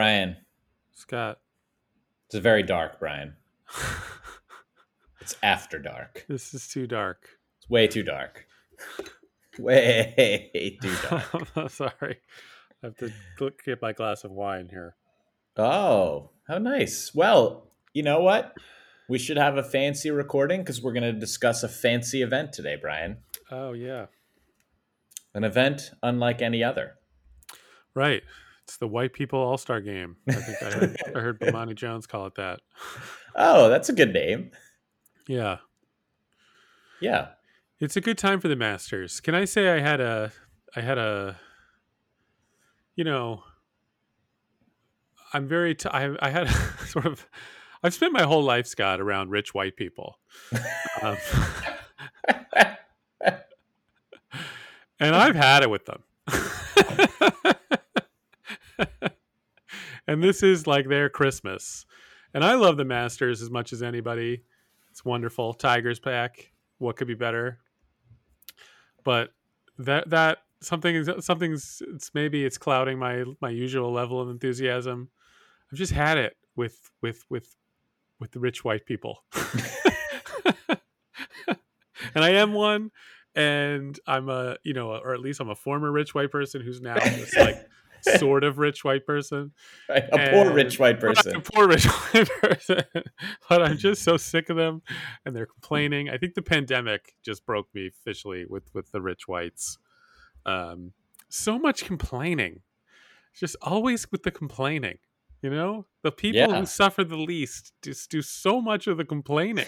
Brian, Scott. it's very dark, Brian. It's after dark. this is too dark. It's way too dark. Way too dark. I'm sorry. I have to get my glass of wine here. Oh, how nice. Well, you know what? We should have a fancy recording because we're going to discuss a fancy event today, Brian. Oh yeah, An event unlike any other. right. It's the White People All Star Game. I think I heard, I heard Bomani Jones call it that. Oh, that's a good name. Yeah, Yeah. it's a good time for the Masters. Can I say I had a, I had a, you know, I'm very. T- I I had a sort of. I've spent my whole life, Scott, around rich white people. Um, and I've had it with them. and this is like their Christmas. And I love the Masters as much as anybody. It's wonderful. Tigers pack. What could be better? But that that something something's it's maybe it's clouding my my usual level of enthusiasm. I've just had it with with with with the rich white people. and I am one and I'm a, you know, or at least I'm a former rich white person who's now just like sort of rich white person. a poor rich white person. a poor rich white person. but I'm just so sick of them and they're complaining. I think the pandemic just broke me officially with with the rich whites. Um, so much complaining. Just always with the complaining. You know, the people Yeah. who suffer the least just do so much of the complaining.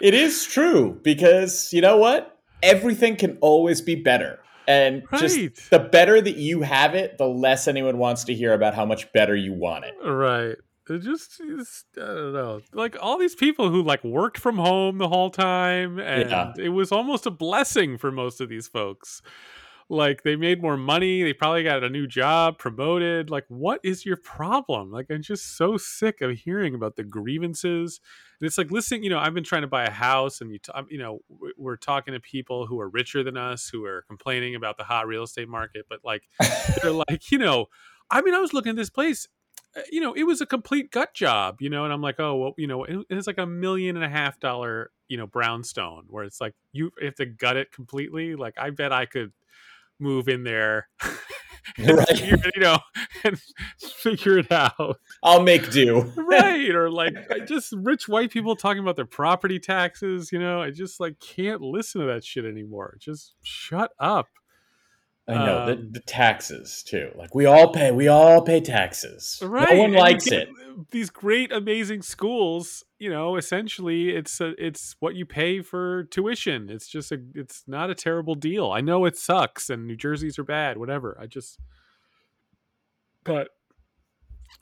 It is true because you know what? Everything can always be better. And just the better that you have it, the less anyone wants to hear about how much better you want it. right. It just, it's, I don't know. Like all these people who like worked from home the whole time, and Yeah. it was almost a blessing for most of these folks. Like they made more money, they probably got a new job, promoted. Like, what is your problem? Like, I'm just so sick of hearing about the grievances. And it's like listening. You know, I've been trying to buy a house, and you, t- you know, we're talking to people who are richer than us, who are complaining about the hot real estate market, but like they're like, you know, I mean, I was looking at this place, uh, you know, it was a complete gut job, you know, and I'm like, oh, well, you know, it- it's like a million and a half dollar, you know, brownstone where it's like you have to gut it completely. Like, I bet I could move in there, Right. figure, you know, and figure it out, I'll make do. right? Or like, just rich white people talking about their property taxes, you know, I just like can't listen to that shit anymore. Just shut up. I know the, Um, the taxes too. Like we all pay, we all pay taxes. right No one likes it. these great amazing schools you know essentially it's a, it's what you pay for tuition it's just a it's not a terrible deal i know it sucks and new jerseys are bad whatever i just but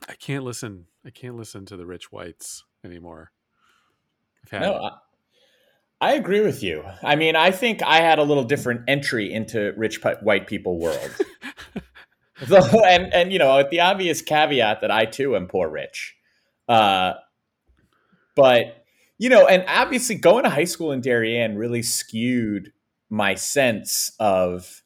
i can't listen i can't listen to the rich whites anymore I've had No. I, I agree with you. I mean, I think I had a little different entry into rich white people world. Though- and and you know, with the obvious caveat that I too am poor rich. Uh, but you know, and obviously going to high school in Darien really skewed my sense of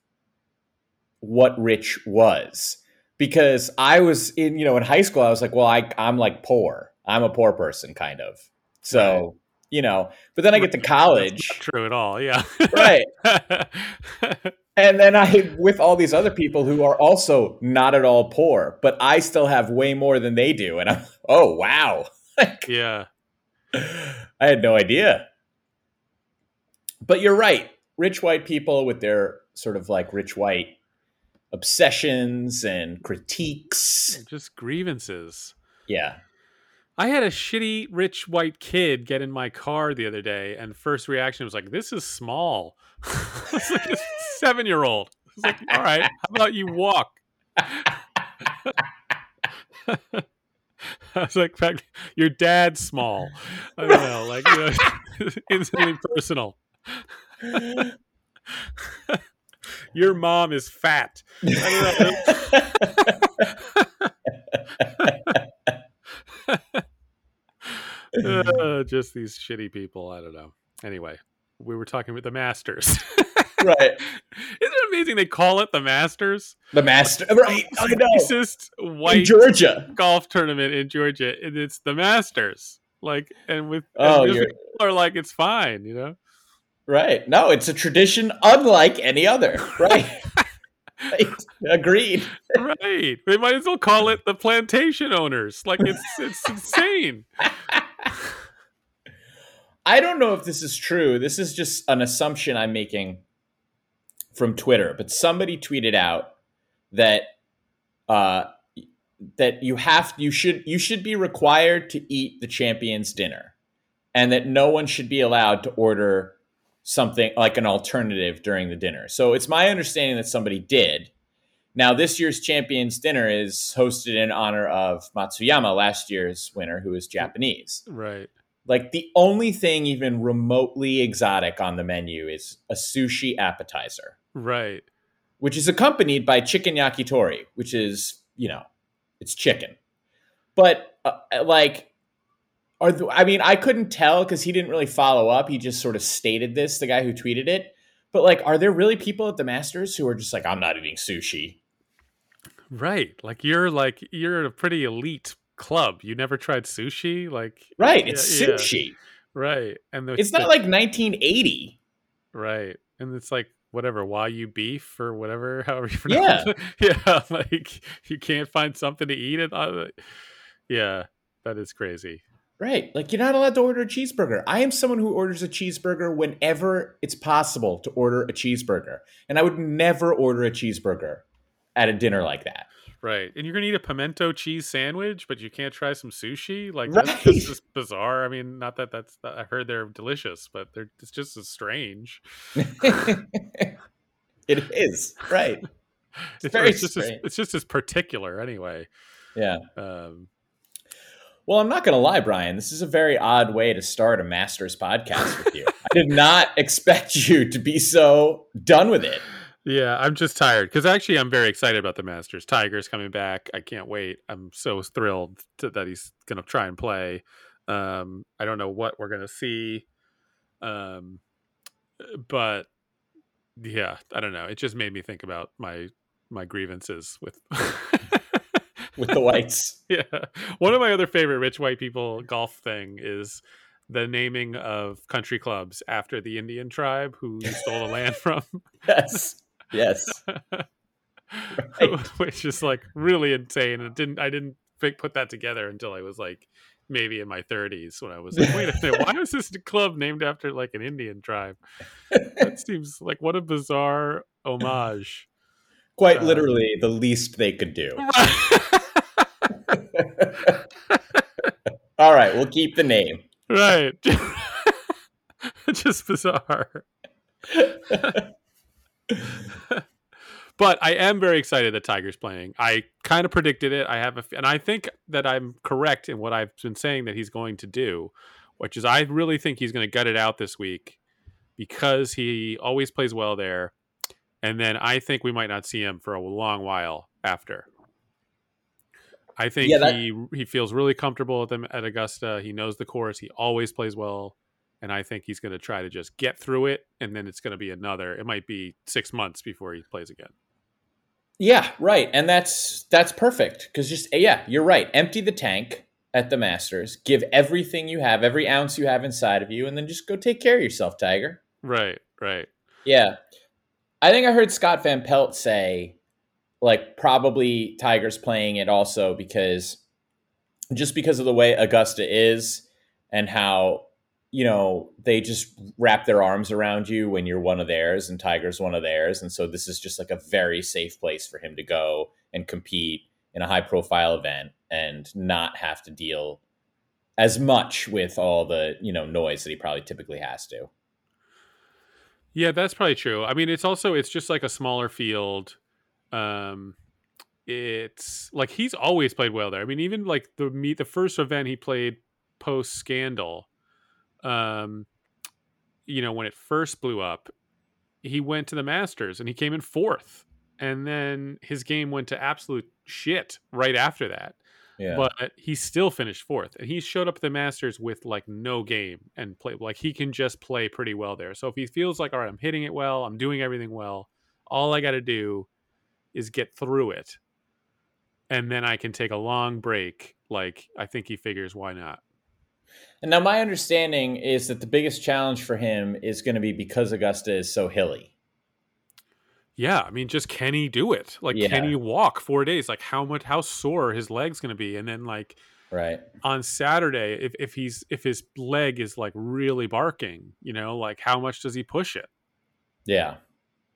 what rich was because I was in you know in high school I was like, well, I I'm like poor. I'm a poor person kind of. So, you know, but then I get to college, true at all yeah right? And then I with all these other people who are also not at all poor, but I still have way more than they do and I'm oh, wow. Like, yeah I had no idea. But you're right. Rich white people with their sort of like rich white obsessions and critiques. just grievances Yeah. I had a shitty rich white kid get in my car the other day, and first reaction was like, "This is small." it's like a seven year old. It's like, all right, how about you walk? I was like, "In fact, your dad's small. I don't know, like you know, instantly personal. Your mom is fat. I don't know. Uh, just these shitty people. I don't know. Anyway, we were talking with the masters. Right. Isn't it amazing? They call it the Masters, The master, right? I know. racist In white Georgia. golf tournament in Georgia, and it's the Masters. Like, and with Oh, and people are like, it's fine, you know. right. No, it's a tradition unlike any other. Right. Right. Agreed. right? They might as well call it the plantation owners. Like, it's it's insane. I don't know if this is true. This is just an assumption I'm making from Twitter, but somebody tweeted out that uh, that you have you should you should be required to eat the champion's dinner, and that no one should be allowed to order something like an alternative during the dinner. So it's my understanding that somebody did. Now this year's champions dinner is hosted in honor of Matsuyama, last year's winner, who is Japanese Right. Like the only thing even remotely exotic on the menu is a sushi appetizer. Right. which is accompanied by chicken yakitori which is you know it's chicken. But uh, like are the, i mean i couldn't tell because he didn't really follow up. He just sort of stated this the guy who tweeted it. But like are there really people at the masters who are just like i'm not eating sushi Right. Like you're like you're a pretty elite club. You never tried sushi, like right it's Yeah, yeah. sushi right. And the, it's not the- like 1980 right. And it's like whatever Wagyu beef or whatever, however you Yeah. pronounce it. yeah. Like you can't find something to eat it. Yeah, that is crazy. Right. Like you're not allowed to order a cheeseburger. I am someone who orders a cheeseburger whenever it's possible to order a cheeseburger. And I would never order a cheeseburger at a dinner like that. Right. And you're gonna eat a pimento cheese sandwich, but you can't try some sushi. Like that's Right. just bizarre. I mean, not that that's I heard they're delicious, but they're it's just as strange. it is. Right. It's, very it's just as, strange. it's just as particular anyway. Yeah. Um, Well, I'm not going to lie, Brian. This is a very odd way to start a master's podcast with you. I did not expect you to be so done with it. Yeah, I'm just tired because actually I'm very excited about the Masters. Tiger's coming back. I can't wait. I'm so thrilled to, that he's gonna try and play. Um, I don't know what we're gonna see, um, but yeah, I don't know. It just made me think about my my grievances with With the whites. yeah. One of my other favorite rich white people golf thing is the naming of country clubs after the Indian tribe who you stole the land from, Yes. Yes. Right. which is like really insane. And didn't I didn't put that together until I was like maybe in my 30s when I was like, wait a minute, why is this club named after like an Indian tribe? That seems like what a bizarre homage. Quite Uh, literally the least they could do. All right, we'll keep the name. right. Just bizarre. But I am very excited that Tiger's playing. I kind of predicted it. I have a, and I think that I'm correct in what I've been saying that he's going to do, which is I really think he's going to gut it out this week because he always plays well there. And then I think we might not see him for a long while after. I think Yeah, that- he he feels really comfortable at them at Augusta. He knows the course. He always plays well and I think he's going to try to just get through it, and then it's going to be another. It might be six months before he plays again. Yeah, right. And that's that's perfect cuz just yeah, you're right. Empty the tank at the Masters. Give everything you have, every ounce you have inside of you and then just go take care of yourself, Tiger. Right, right, Yeah. I think I heard Scott Van Pelt say like probably Tiger's playing it also because just because of the way Augusta is and how you know they just wrap their arms around you when you're one of theirs and Tiger's one of theirs and so this is just like a very safe place for him to go and compete in a high profile event and not have to deal as much with all the you know noise that he probably typically has to. Yeah, that's probably true. I mean, it's also it's just like a smaller field. Um, it's like he's always played well there. I mean, even like the meet the first event he played post scandal, um, you know, when it first blew up, he went to the Masters and he came in fourth, and then his game went to absolute shit right after that. Yeah. but he still finished fourth and he showed up at the masters with like no game and play like he can just play pretty well there so if he feels like all right i'm hitting it well i'm doing everything well all I got to do is get through it, and then I can take a long break. Like I think he figures, why not? And now my understanding is that the biggest challenge for him is going to be because Augusta is so hilly. Yeah, I mean, just can he do it? Like, Yeah. can he walk four days? Like, how much, how sore his leg's going to be? And then, like, Right. on Saturday, if if he's if his leg is like really barking, you know, like how much does he push it? Yeah.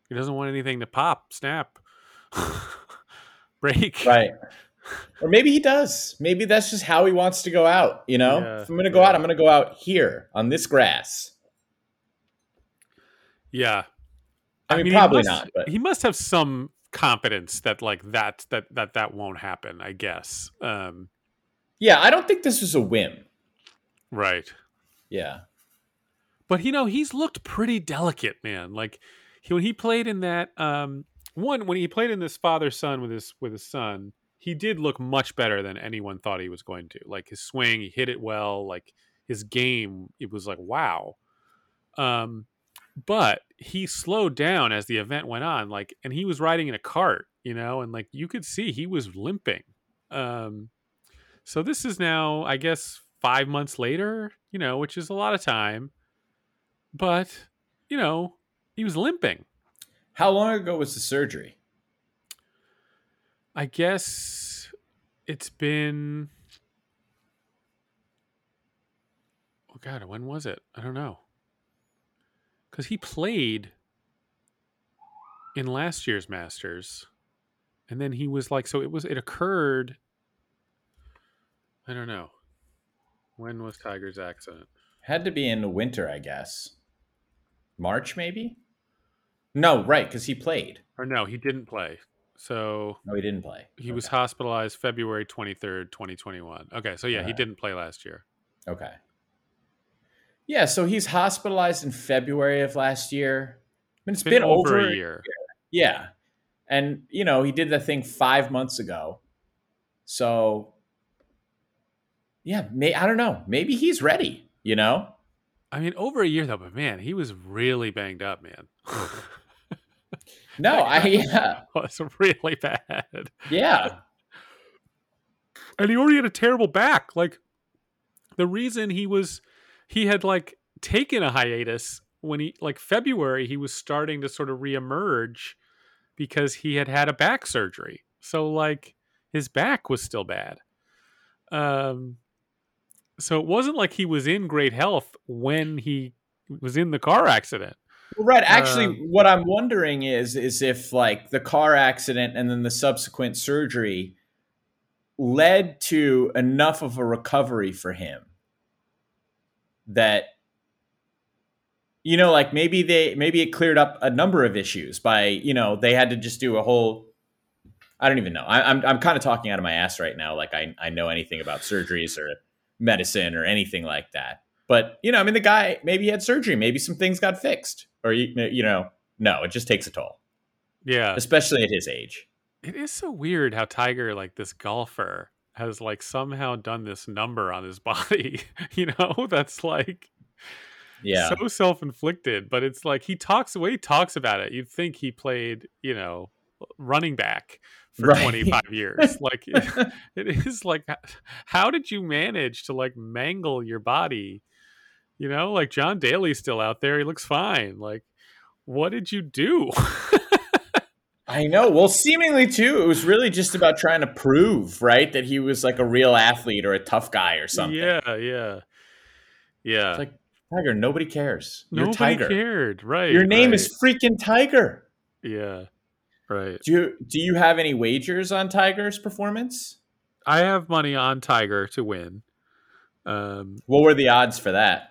He doesn't want anything to pop, snap, break. Right. Or maybe he does. Maybe that's just how he wants to go out. You know, Yeah, if I'm going to go yeah. out, I'm going to go out here on this grass. Yeah, I mean, he probably must- not, but he must have some confidence that like that that that that won't happen. I guess. Um, yeah, I don't think this was a whim. right. Yeah. But you know, he's looked pretty delicate, man. Like he, when he played in that um one when he played in this father son with his with his son, he did look much better than anyone thought he was going to. Like his swing, he hit it well, like his game, it was like wow. Um but he slowed down as the event went on like and he was riding in a cart, you know, and like you could see he was limping. Um so this is now I guess 5 months later, you know, which is a lot of time but you know he was limping How long ago was the surgery? I guess it's been oh god when was it i don't know because he played in last year's masters and then he was like so it was it occurred i don't know when was tiger's accident Had to be in the winter, I guess. March, maybe? No, right, because he played. or no he didn't play so No, he didn't play. He was hospitalized February 23rd, 2021. Okay, so yeah, he uh-huh. didn't play last year. Okay. Yeah, so he's hospitalized in February of last year. I mean, It's been, over, a year. Yeah. And, you know, he did the thing five months ago. So, yeah, may, I don't know. Maybe he's ready, you know? I mean, over a year though, but man, he was really banged up, man. No, I, yeah. was really bad. Yeah. And he already had a terrible back. Like the reason he was he had like taken a hiatus when he like February he was starting to sort of reemerge because he had had a back surgery. So like his back was still bad. Um so it wasn't like he was in great health when he was in the car accident. Right. Actually, Um, what I'm wondering is is if like the car accident and then the subsequent surgery led to enough of a recovery for him that you know like maybe they maybe it cleared up a number of issues by you know they had to just do a whole I don't even know. I, I'm I'm kind of talking out of my ass right now, like I I know anything about surgeries or medicine or anything like that. But you know, I mean, the guy maybe he had surgery, maybe some things got fixed, or you, you know, no, it just takes a toll, Yeah. especially at his age. It is so weird how Tiger, like this golfer, has like somehow done this number on his body. you know, that's like Yeah, so self-inflicted. But it's like he talks the way he talks about it. You'd think he played, you know, running back for Right. 25 years. Like it, it is like, how did you manage to like mangle your body? You know, like John Daly's still out there. He looks fine. Like, what did you do? I know. Well, seemingly too, it was really just about trying to prove, right, that he was like a real athlete or a tough guy or something. Yeah, yeah, yeah. It's like Tiger, nobody cares. You're Nobody Tiger. cared, right? Your name right. is freaking Tiger. yeah, right. Do you do you have any wagers on Tiger's performance? I have money on Tiger to win. Um, What were the odds for that?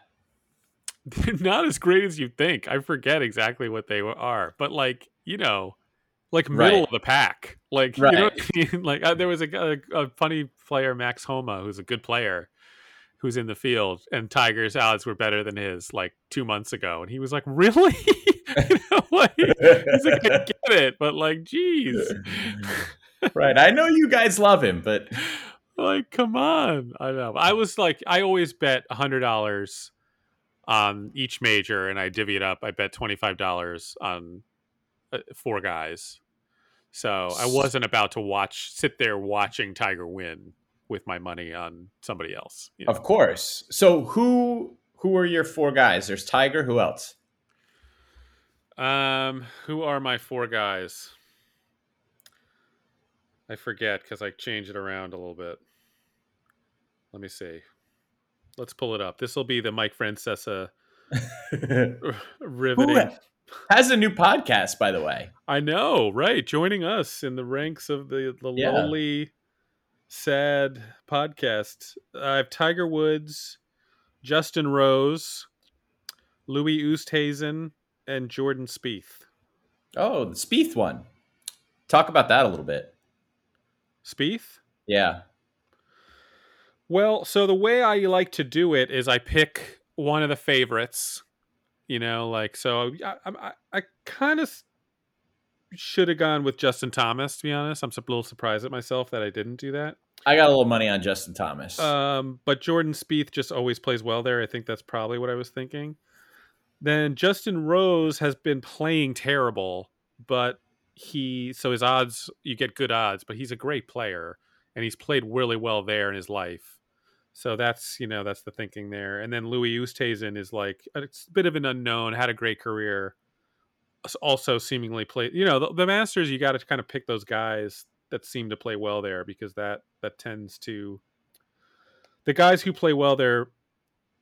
They're not as great as you think. I forget exactly what they are, but like you know, like middle Right. of the pack. Like you know, I mean? like uh, there was a, a, a funny player, Max Homa, who's a good player, who's in the field, and Tiger's odds were better than his like two months ago, and he was like, "Really?" you know, like he's like, "I get it," but like, geez. right. I know you guys love him, but like come on i know i was like i always bet a hundred dollars on each major and i divvy it up i bet $25 on uh, four guys. So I wasn't about to watch, sit there watching Tiger win with my money on somebody else. You know? Of course. So who who are your four guys? There's Tiger. Who else? Um, who are my four guys? I forget because I changed it around a little bit. Let me see. Let's pull it up. This will be the Mike Francesa riveting. has a new podcast, by the way. I know, right? Joining us in the ranks of the, the yeah. lowly, sad podcast. I have Tiger Woods, Justin Rose, Louis Oosthuizen, and Jordan Spieth. Oh, the Spieth one. Talk about that a little bit. Spieth? Yeah. Well, so the way I like to do it is I pick one of the favorites, you know, like so. I I, I kind of should have gone with Justin Thomas. To be honest, I'm a little surprised at myself that I didn't do that. I got a little money on Justin Thomas. Um, but Jordan Spieth just always plays well there. I think that's probably what I was thinking. Then Justin Rose has been playing terrible, but he so his odds you get good odds, but he's a great player and he's played really well there in his life. So that's you know that's the thinking there. And then Louis Oosthuizen is like a bit of an unknown, had a great career, also seemingly played. You know the, the Masters, you got to kind of pick those guys that seem to play well there because that that tends to the guys who play well there,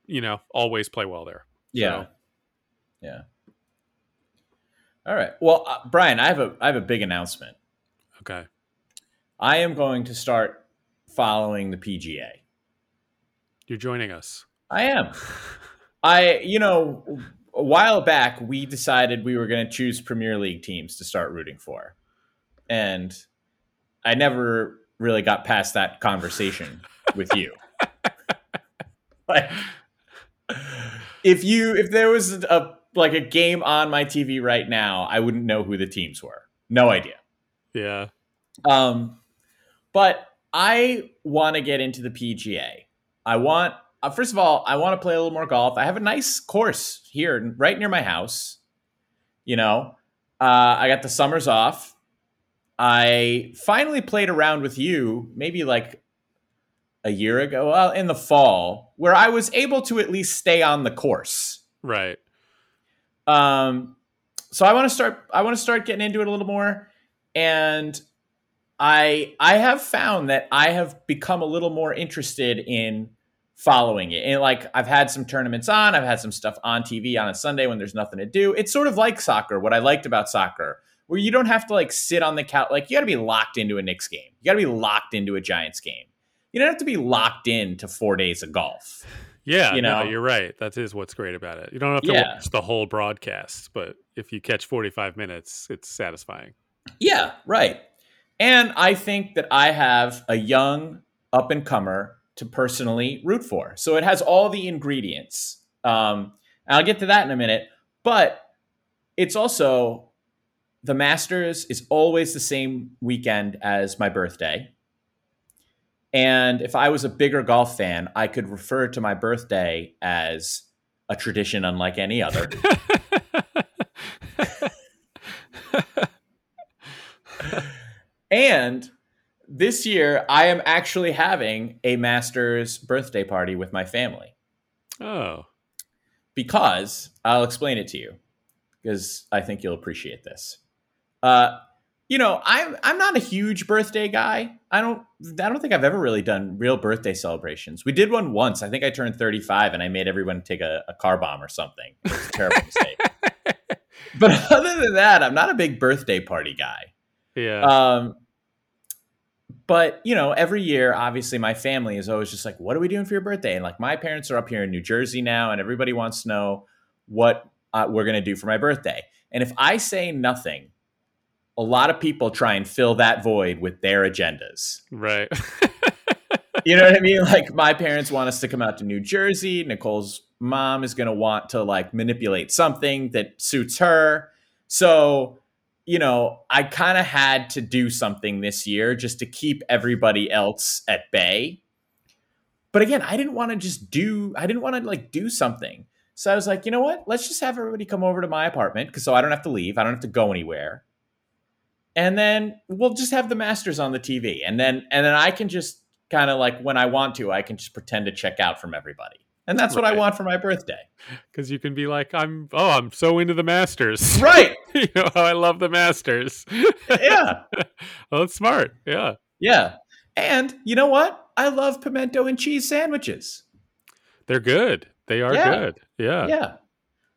you know, always play well there. Yeah, so. yeah. All right. Well, uh, Brian, I have a I have a big announcement. Okay. I am going to start following the PGA. You're joining us. I am. I, you know, a while back we decided we were going to choose Premier League teams to start rooting for. And I never really got past that conversation with you. like if you if there was a like a game on my TV right now, I wouldn't know who the teams were. No idea. Yeah. Um but I want to get into the PGA. I want, uh, first of all, I want to play a little more golf. I have a nice course here right near my house. You know, uh, I got the summers off. I finally played around with you maybe like a year ago, well, in the fall, where I was able to at least stay on the course. Right. Um, so I want to start. I want to start getting into it a little more, and I I have found that I have become a little more interested in following it. And like I've had some tournaments on, I've had some stuff on TV on a Sunday when there's nothing to do. It's sort of like soccer, what I liked about soccer, where you don't have to like sit on the couch. Like you got to be locked into a Knicks game. You got to be locked into a Giants game. You don't have to be locked into four days of golf. Yeah, you know, no, you're right. That is what's great about it. You don't have to yeah. watch the whole broadcast, but if you catch 45 minutes, it's satisfying. Yeah, right. And I think that I have a young up and comer to personally root for. So it has all the ingredients. Um, I'll get to that in a minute. But it's also the Masters is always the same weekend as my birthday. And if I was a bigger golf fan, I could refer to my birthday as a tradition unlike any other. and this year I am actually having a master's birthday party with my family. Oh. Because I'll explain it to you because I think you'll appreciate this. Uh, you know, I'm I'm not a huge birthday guy. I don't I don't think I've ever really done real birthday celebrations. We did one once. I think I turned 35 and I made everyone take a, a car bomb or something. It was a terrible mistake. But other than that, I'm not a big birthday party guy. Yeah. Um, but you know every year obviously my family is always just like what are we doing for your birthday? And like my parents are up here in new jersey now and everybody wants to know what uh, we're going to do for my birthday. And if i say nothing a lot of people try and fill that void with their agendas. Right. You know what i mean? Like my parents want us to come out to new jersey. Nicole's mom is going to want to like manipulate something that suits her. So you know, I kind of had to do something this year just to keep everybody else at bay. But again, I didn't want to just do, I didn't want to like do something. So I was like, you know what? Let's just have everybody come over to my apartment because so I don't have to leave. I don't have to go anywhere. And then we'll just have the Masters on the TV. And then and then I can just kind of like when I want to, I can just pretend to check out from everybody. And that's what I want for my birthday. Because you can be like, I'm oh, I'm so into the Masters. Right. you know how I love the Masters. Yeah. well, that's smart. Yeah. Yeah. And you know what? I love pimento and cheese sandwiches. They're good. They are Yeah. good. Yeah. Yeah.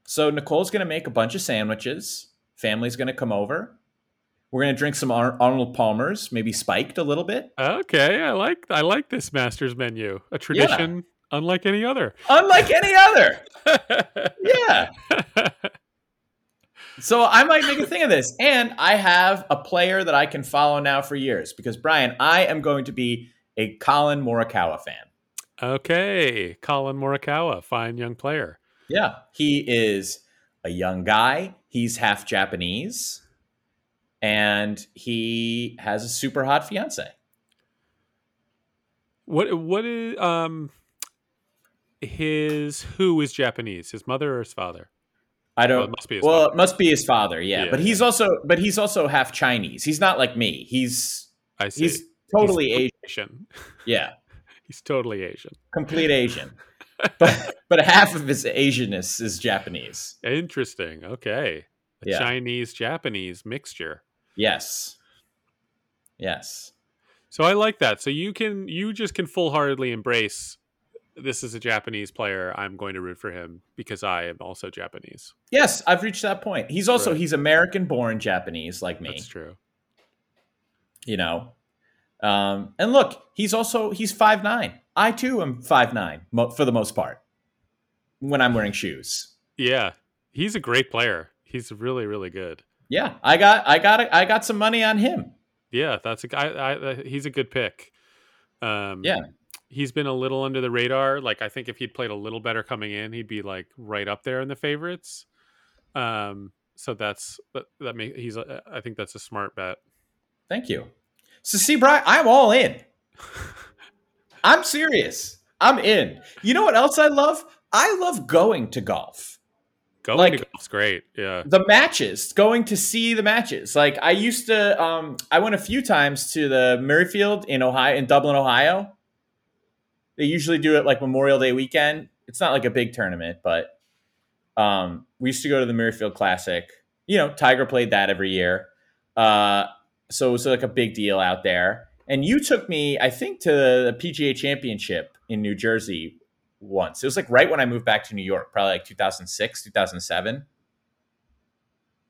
So Nicole's going to make a bunch of sandwiches. Family's going to come over. We're going to drink some Ar- Arnold Palmer's, maybe spiked a little bit. Okay. I like I like this Masters menu. A tradition unlike any other. Unlike any other. Yeah. So I might make a thing of this. And I have a player that I can follow now for years because, Brian, I am going to be a Collin Morikawa fan. okay. Collin Morikawa, fine young player. Yeah. He is a young guy, he's half Japanese, and he has a super hot fiance. What what is um his who is Japanese? His mother or his father? I don't. it must be his well, father. it must be his father. Yeah, Yeah, but he's also, but he's also half Chinese. He's not like me. He's I see. he's totally He's Asian. Asian. Yeah, He's totally Asian. complete Asian. but but half of his Asianness is Japanese. Interesting. Okay. A Yeah. Chinese Japanese mixture. Yes. Yes. So I like that. So you can you just can full heartedly embrace this is a Japanese player. I'm going to root for him because I am also Japanese. Yes, I've reached that point. He's also Right. he's American born Japanese like me. That's true. you know um and look he's also he's five nine i too am five nine mo- for the most part when i'm wearing shoes Yeah. He's a great player. He's really, really good. yeah i got i got i got some money on him Yeah, that's a guy. He's a good pick. Um, Yeah. He's been a little under the radar. Like I think if he'd played a little better coming in, he'd be like right up there in the favorites. Um, so that's that. That make he's. A, I think that's a smart bet. thank you so see brian i'm all in i'm serious i'm in you know what else i love i love going to golf Going Like- to golf's great. Yeah. the matches going to see the matches like i used to um i went a few times to the Muirfield in ohio in dublin ohio they usually do it like memorial day weekend it's not like a big tournament but um we used to go to the Muirfield classic you know tiger played that every year uh so it was like a big deal out there and you took me i think to the pga championship in new jersey once it was like right when i moved back to new york probably like 2006 2007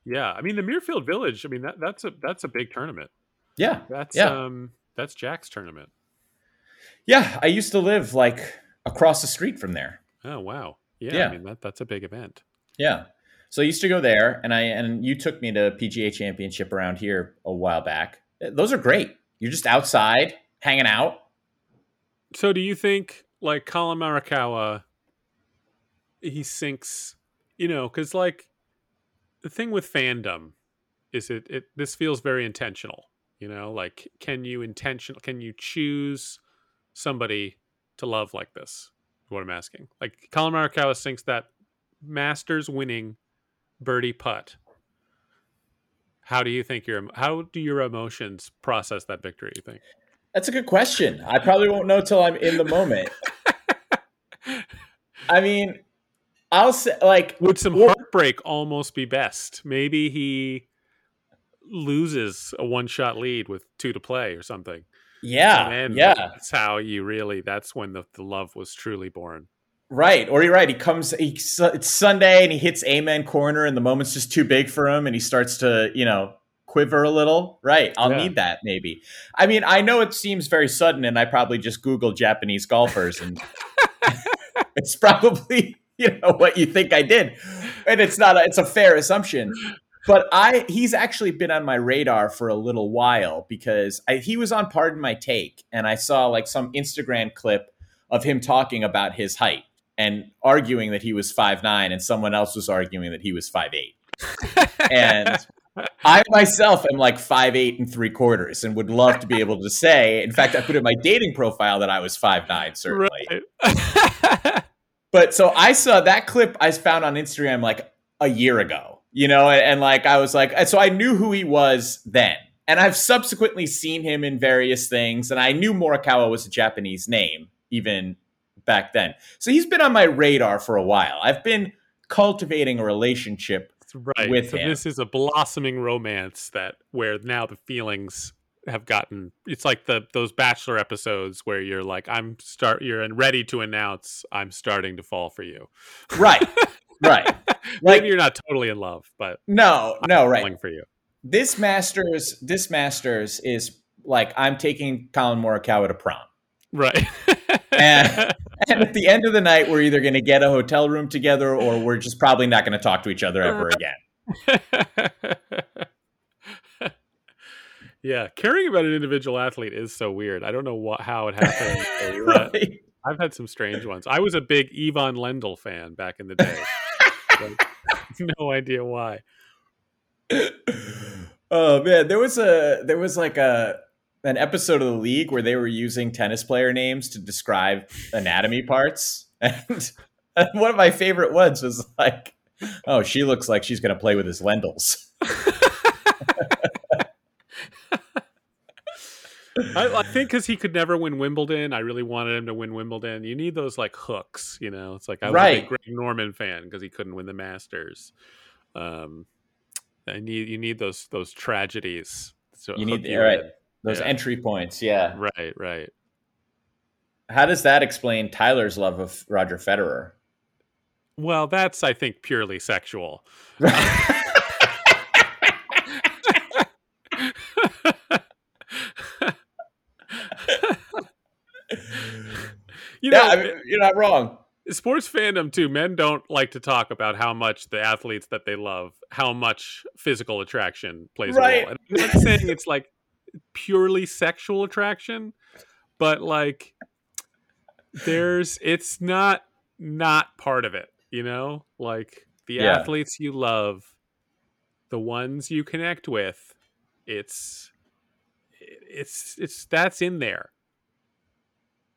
Yeah. I mean, the Muirfield Village. I mean, that that's a that's a big tournament. yeah That's Yeah. um that's Jack's tournament. Yeah, I used to live like across the street from there. Oh wow. Yeah. Yeah. I mean that that's a big event. Yeah. So I used to go there and I and you took me to PGA championship around here a while back. Eh, those are great. You're just outside hanging out. So do you think like Collin Morikawa he sinks, you know, cuz like the thing with fandom is it it this feels very intentional, you know? Like can you intentional can you choose somebody to love like this? Is what I'm asking. Like Collin Morikawa sinks that Masters winning birdie putt. How do you think your how do your emotions process that victory, you think? That's a good question. I probably won't know till I'm in the moment. I mean, I'll say like Would some heartbreak almost be best? Maybe he loses a one shot lead with two to play or something. Yeah, and yeah, that's how you really that's when the, the love was truly born. right. Or you're right. He comes. He, it's Sunday and he hits Amen corner, and the moment's just too big for him, and he starts to you know quiver a little. Right. I'll Yeah. need that maybe. I mean, I know it seems very sudden, and I probably just Googled Japanese golfers, and it's probably you know what you think I did, and it's not. A, it's a fair assumption. But I, he's actually been on my radar for a little while because I, he was on Pardon My Take, and I saw like some Instagram clip of him talking about his height and arguing that he was five nine, and someone else was arguing that he was five eight. And I myself am like five eight and three quarters, and would love to be able to say. In fact, I put in my dating profile that I was five nine. Certainly, Right. but so I saw that clip I found on Instagram like a year ago, you know, and, and like I was like, so I knew who he was then. And I've subsequently seen him in various things, and I knew Morikawa was a Japanese name even back then. So he's been on my radar for a while. I've been cultivating a relationship right. with so him. this is a blossoming romance that where now the feelings have gotten it's like the those bachelor episodes where you're like i'm start you're ready to announce i'm starting to fall for you right right maybe Like- you're not totally in love but no, no, right. for you This Masters, this Masters is like I'm taking Collin Morikawa to prom. right And- And at the end of the night, we're either going to get a hotel room together or we're just probably not going to talk to each other ever again. yeah caring about an individual athlete is so weird i don't know what how it happened Right. i've had some strange ones i was a big Ivan Lendl fan back in the day No idea why. Oh man, there was a there was like a an episode of the league where they were using tennis player names to describe anatomy parts, and, and one of my favorite ones was like, "Oh, she looks like she's going to play with his Lendls." I, I think because he could never win Wimbledon, I really wanted him to win Wimbledon. You need those like hooks, you know. It's like I was a Right. Greg Norman fan because he couldn't win the Masters. Um, I need you need those those tragedies. So You need hook right in. those Yeah. entry points. Yeah. right, right. How does that explain Tyler's love of Roger Federer? Well, that's I think purely sexual. you know, yeah, I mean, you're not wrong. sports fandom too men don't like to talk about how much the athletes that they love how much physical attraction plays Right. a role and i'm not saying it's like purely sexual attraction but like there's it's not not part of it you know like the Yeah. athletes you love the ones you connect with it's it's it's that's in there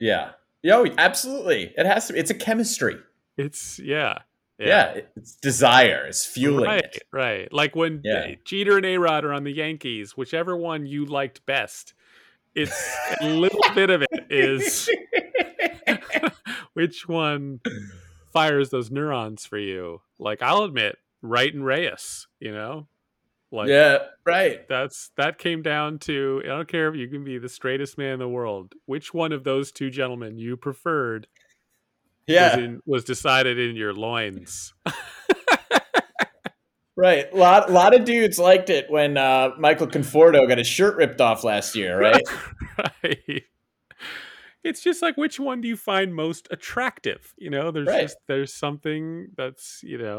Yeah. Yo, absolutely. It has to. It's a chemistry. it's yeah Yeah, it's desire. It's fueling right, it. Right. Like when Yeah. Jeter and A Rod are on the Yankees, whichever one you liked best, it's a little bit of it is which one fires those neurons for you. Like I'll admit, Wright and Reyes, you know? Like yeah, right. that's that came down to I don't care if you can be the straightest man in the world. Which one of those two gentlemen you preferred was, Yeah, in, was decided in your loins. right. A lot, lot of dudes liked it when uh, Michael Conforto got his shirt ripped off last year, right? right. It's just like which one do you find most attractive? You know, there's Right. just there's something that's you know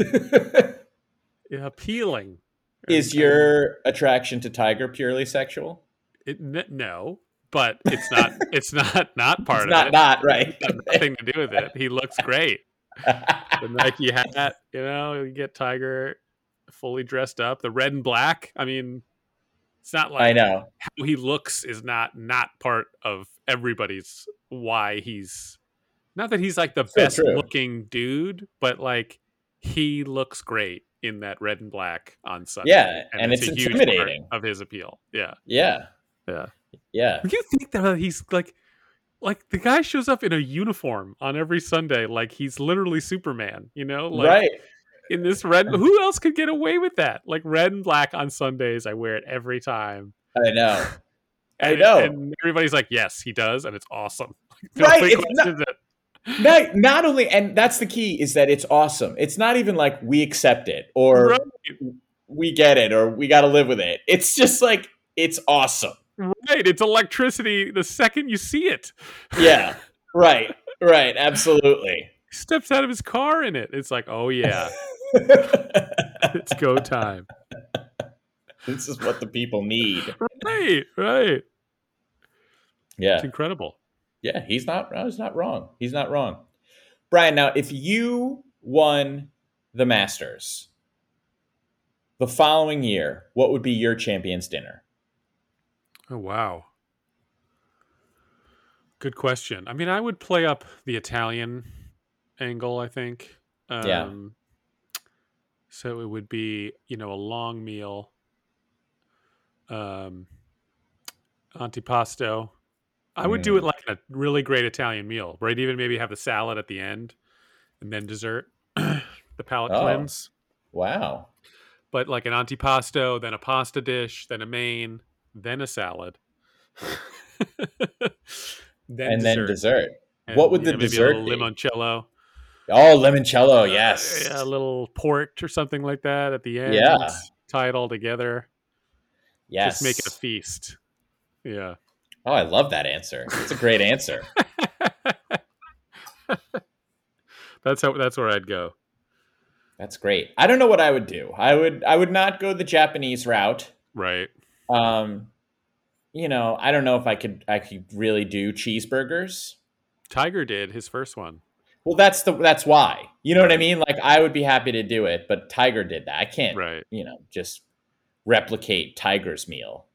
appealing. Is And- your attraction to Tiger purely sexual? it, n- no? But it's not. It's not not part it's of not it. not right. It's nothing to do with it. He looks great. The Nike hat, you know, you get Tiger fully dressed up. The red and black. I mean, it's not like I know. how he looks is not not part of everybody's why he's not that he's like the So best true. looking dude, but like he looks great in that red and black on Sunday. Yeah, and it's a huge part intimidating. of his appeal. Yeah, Yeah, yeah. yeah. You think that uh, he's like, like the guy shows up in a uniform on every Sunday, like he's literally Superman. You know, like right. in this red. Who else could get away with that? Like red and black on Sundays, I wear it every time. I know. I And- know. And everybody's like, yes, he does, and it's awesome. Right, it's not- it. Not, not only, and that's the key, is that it's awesome. It's not even like we accept it or Right. we get it or we got to live with it. It's just like it's awesome. Right, it's electricity the second you see it. Yeah. right. Right. Absolutely. He steps out of his car in it. It's like, oh yeah, it's go time. this is what the people need. Right, right. Yeah. It's incredible. Yeah. He's not. He's not wrong. He's not wrong. Brian, now if you won the Masters the following year, what would be your champions dinner? Oh wow. Good question. I mean, I would play up the Italian angle, I think. Um, Yeah. So it would be, you know, a long meal, um, antipasto. I would do it like a really great Italian meal, right? Even maybe have the salad at the end, and then dessert, the palate Oh. cleanse. Wow. But like an antipasto, then a pasta dish, then a main, then a salad, then and then dessert. And, what would yeah, the dessert a be? limoncello. Oh, limoncello. Yes. Uh, yeah, a little port or something like that at the end. Yeah. tie it all together. yes. Just make it a feast. Yeah. Oh, I love that answer. It's a great answer. that's how. That's where I'd go. That's great. I don't know what I would do. I would I would not go the Japanese route. Right. Um, you know, I don't know if I could I could really do cheeseburgers. Tiger did his first one. Well, that's the that's why. You know what I mean? Like I would be happy to do it, but Tiger did that. I can't, Right. you know, just replicate Tiger's meal.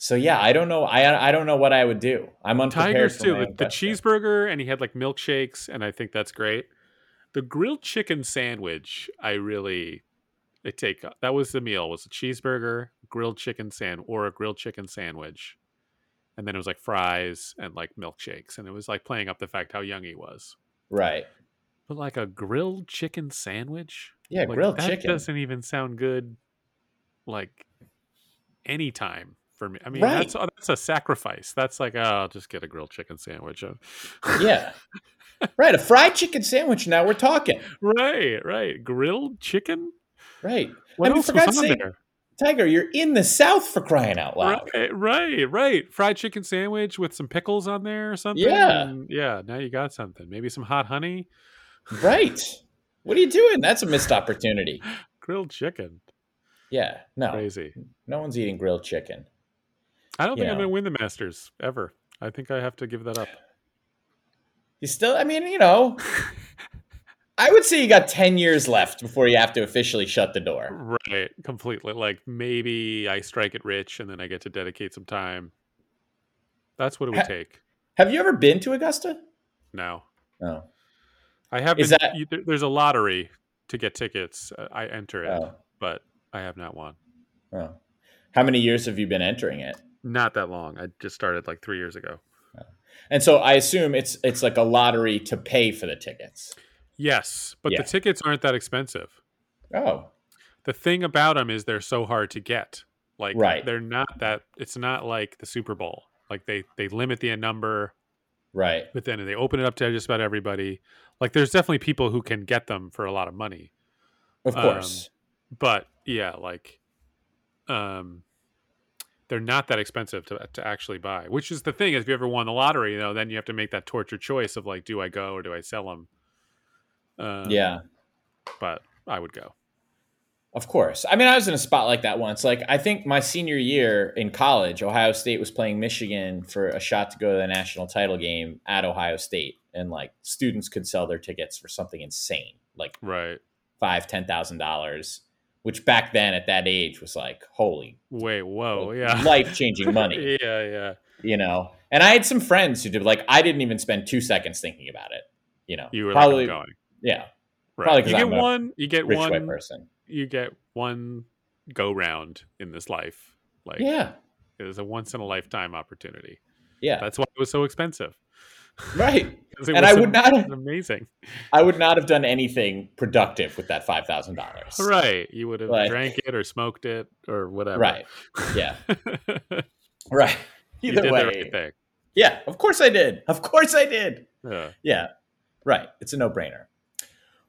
So yeah, I don't know. I I don't know what I would do. I'm unprepared Tigers too. The, the cheeseburger, and he had like milkshakes, and I think that's great. The grilled chicken sandwich, I really, I take that was the meal was a cheeseburger, grilled chicken sand, or a grilled chicken sandwich, and then it was like fries and like milkshakes, and it was like playing up the fact how young he was. Right. But like a grilled chicken sandwich, Yeah, like, grilled that chicken. doesn't even sound good. Like anytime for me. I mean, Right. that's that's a sacrifice. That's like, oh, I'll just get a grilled chicken sandwich. Yeah. right. A fried chicken sandwich. Now we're talking. right, right. Grilled chicken. Right. What I mean, for was God's sake, there? Tiger, you're in the South for crying out loud. Right, right, right. Fried chicken sandwich with some pickles on there or something. Yeah. and yeah. Now you got something. Maybe some hot honey. Right. What are you doing? That's a missed opportunity. Grilled chicken. Yeah. No. Crazy. No one's eating grilled chicken. I don't think You I'm gonna win the Masters ever. I think I have to give that up. You still, I mean, you know, I would say you got 10 years left before you have to officially shut the door. Right, completely. Like maybe I strike it rich and then I get to dedicate some time. That's what it would Ha- take. Have you ever been to Augusta? No, No. I have. Is been, that- there's a lottery to get tickets. Uh, I enter it, Oh. but I have not won. Oh. How many years have you been entering it? Not that long. I just started like three years ago. And so I assume it's it's like a lottery to pay for the tickets. Yes, but Yeah. the tickets aren't that expensive. Oh. The thing about them is they're so hard to get. Like Right. they're not that. It's not like the Super Bowl. Like they they limit the number, Right. but then they open it up to just about everybody. Like there's definitely people who can get them for a lot of money. Of Um, course. but yeah, like um they're not that expensive to to actually buy. Which is the thing if you ever won the lottery, you know, then you have to make that torture choice of like do I go or do I sell them? Um, yeah. but I would go. Of course. I mean, I was in a spot like that once. Like, I think my senior year in college, Ohio State was playing Michigan for a shot to go to the national title game at Ohio State, and like students could sell their tickets for something insane, like Right. five, ten thousand dollars, which back then at that age was like holy, Wait, whoa, yeah. life changing money, yeah, yeah. you know. And I had some friends who did like I didn't even spend two seconds thinking about it, you know. You were probably like, going. yeah, Right. probably you get one you get rich white one person. you get one go round in this life. Like Yeah, it is a once in a lifetime opportunity. yeah, That's why it was so expensive. Right. And I would not- amazing. I would not have done anything productive with that five thousand dollars. Right. You would have Like- drank it or smoked it or whatever. Right. Yeah. Right. Either did way. right. Yeah. Of course I did. Of course I did. Yeah. Yeah. Right. It's a no brainer.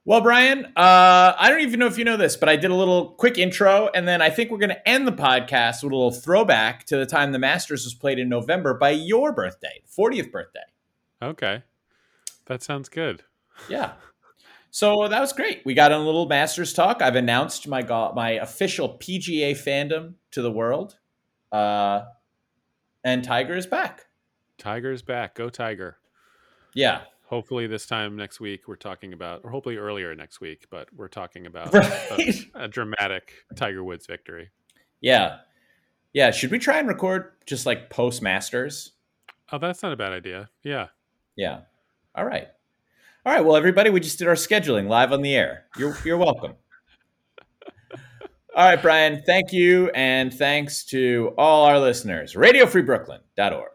Well, Brian, uh, I don't even know if you know this, but I did a little quick intro, and then I think we're going to end the podcast with a little throwback to the time the Masters was played in November by your birthday, 40th birthday. Okay. That sounds good. Yeah. So that was great. We got a little Masters talk. I've announced my go- my official PGA fandom to the world, uh, and Tiger is back. Tiger's back. Go Tiger. Yeah, Hopefully this time next week we're talking about or hopefully earlier next week, but we're talking about right. a, a dramatic Tiger Woods victory. yeah, yeah. Should we try and record just like post Masters? Oh, that's not a bad idea. Yeah. Yeah. All right. All right. Well, everybody, we just did our scheduling live on the air. You're you're welcome. All right, Brian. Thank you, and thanks to all our listeners. RadioFreeBrooklyn.org.